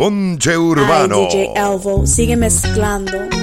Ponche Urbano. Ay, DJ Elvo, sigue mezclando.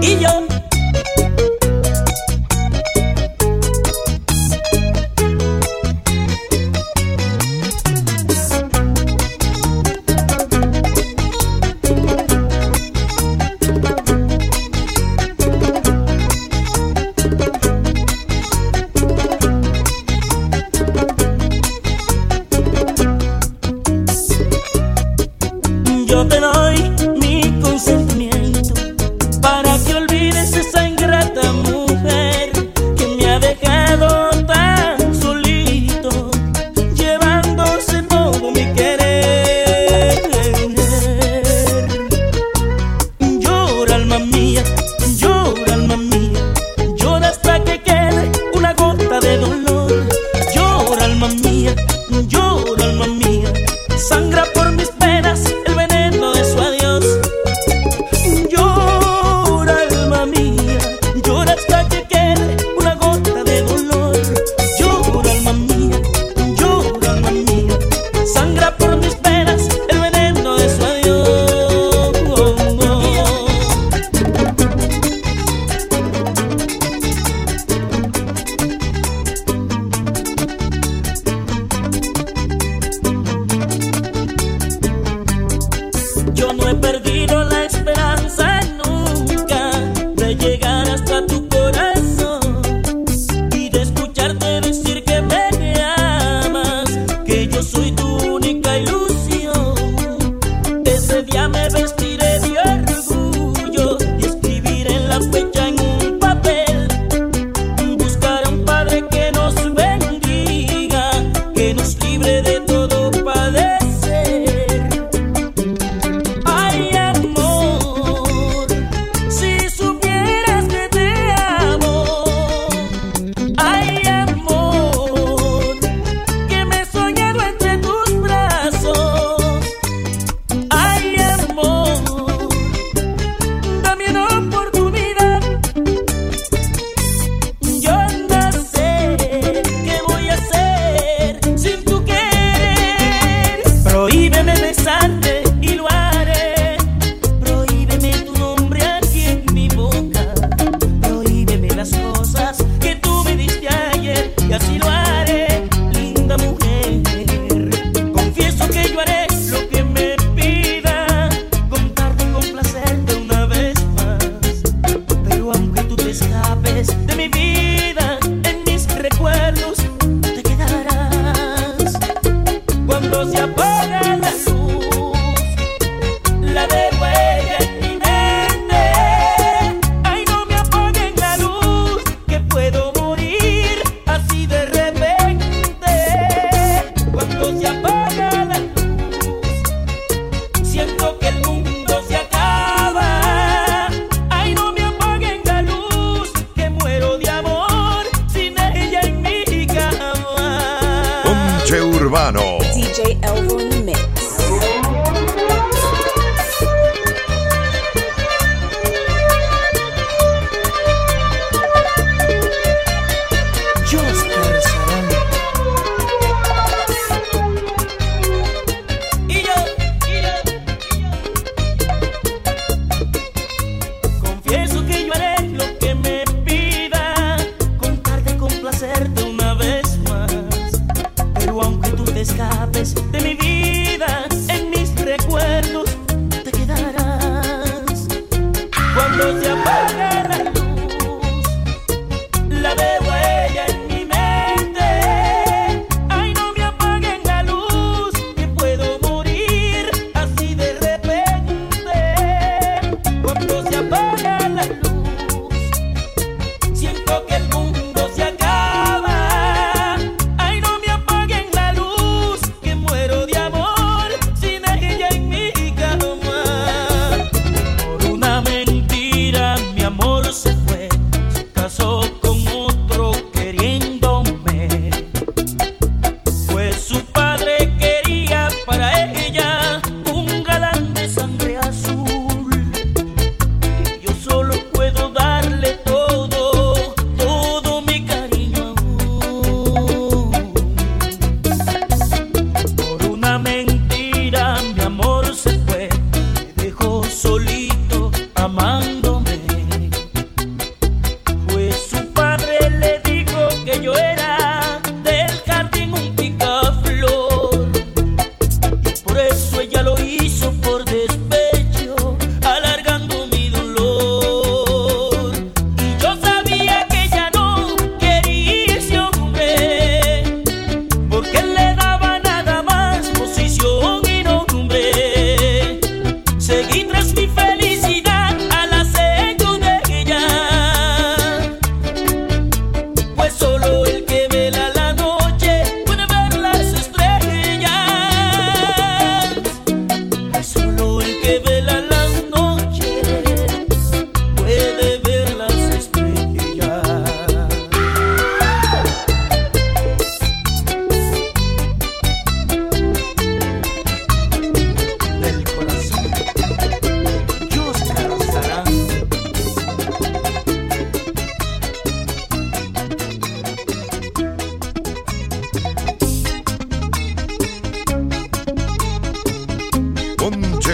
Y yo Ay, amor.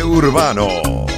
Urbano.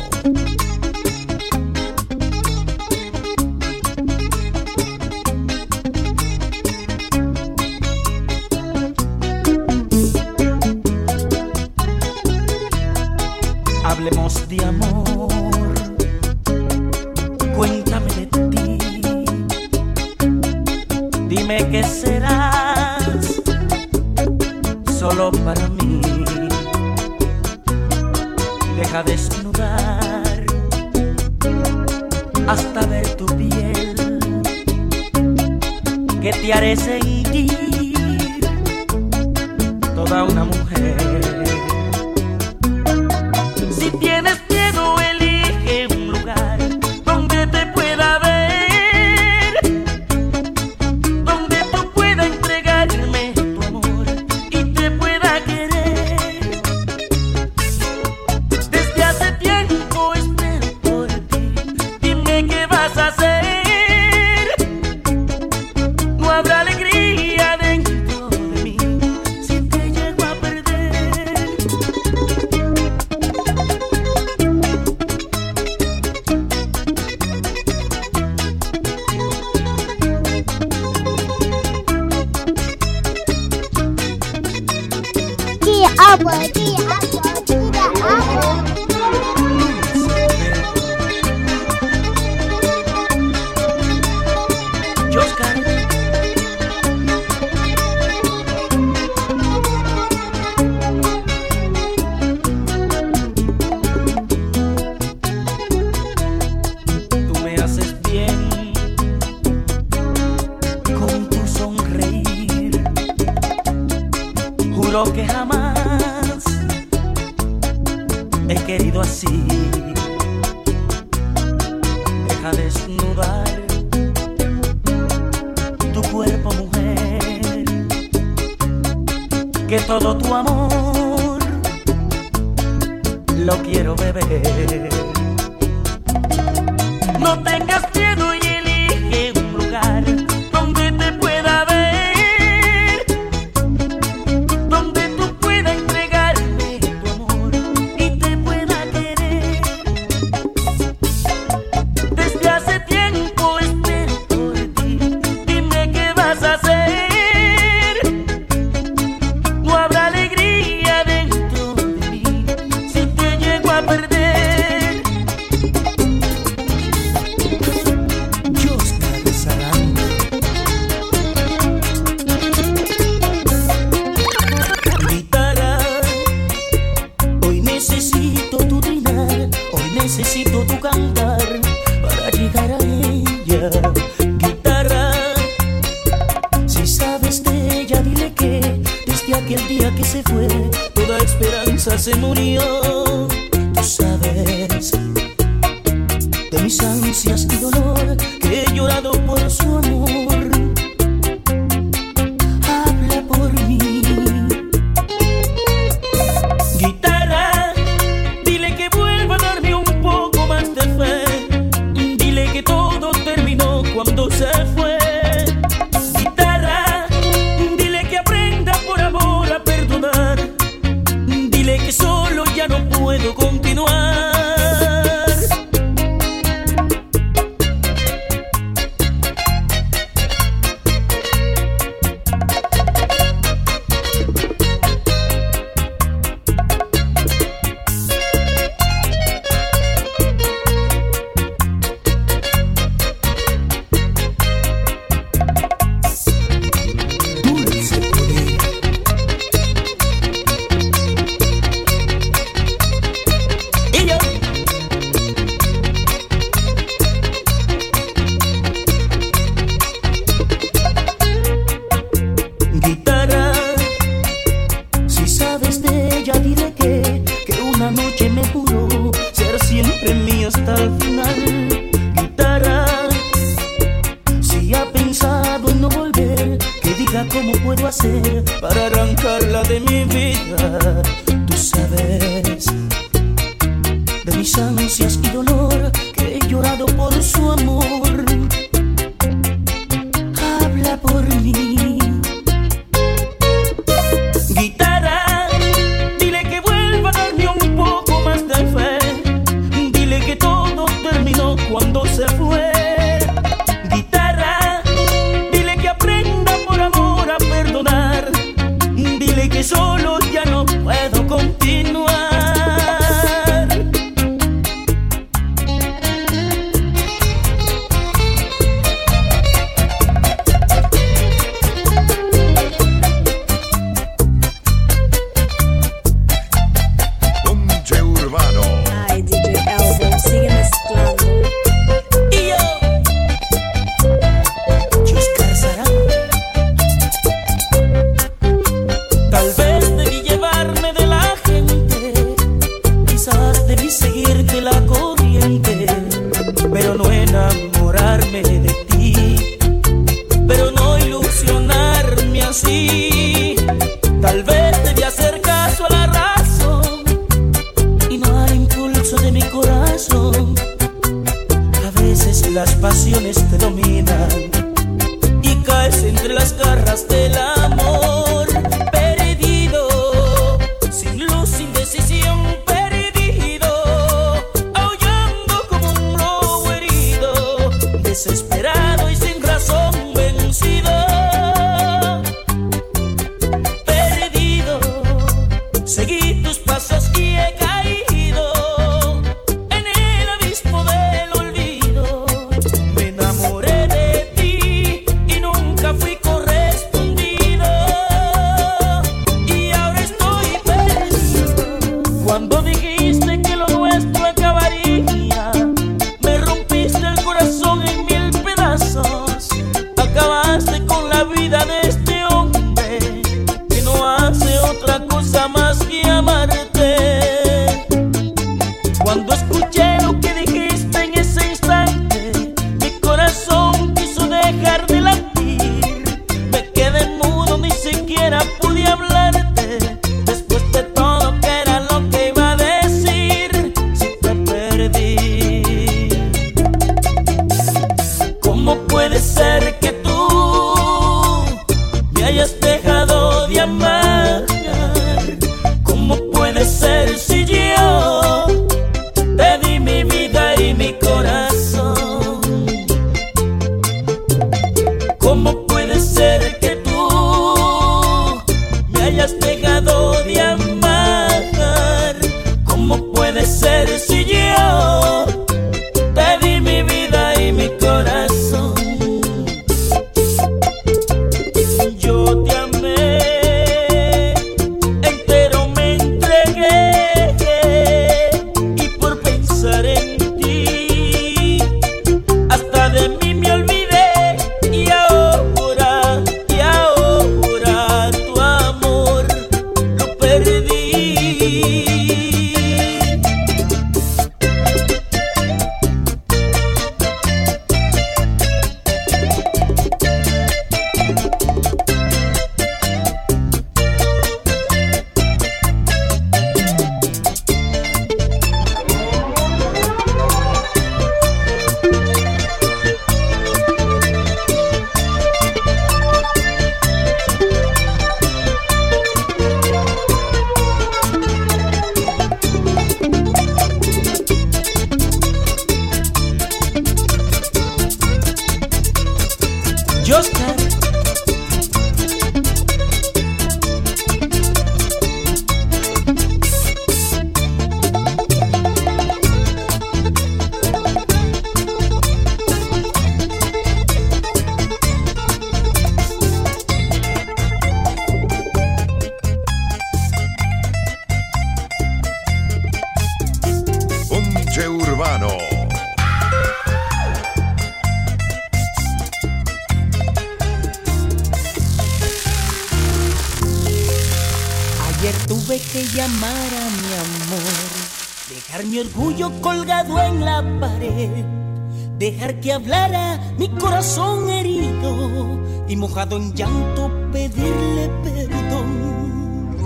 y mojado en llanto pedirle perdón.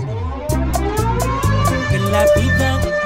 En la vida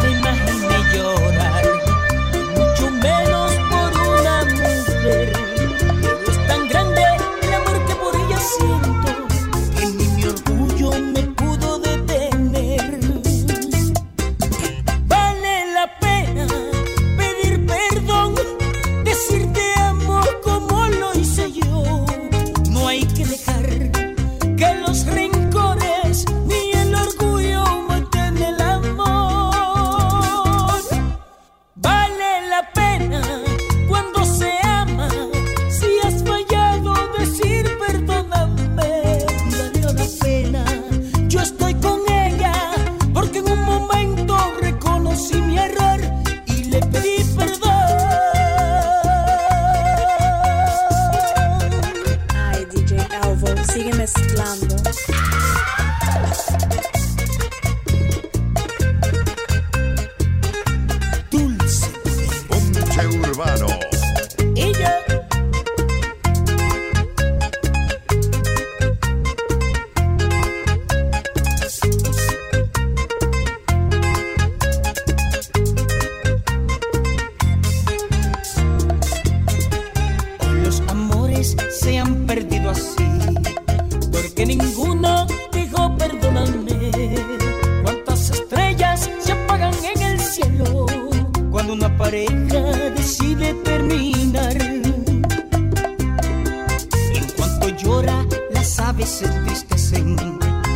se entristecen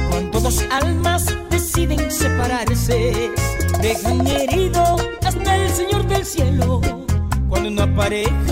cuando dos almas deciden separarse. Dejan herido hasta el Señor del cielo cuando una pareja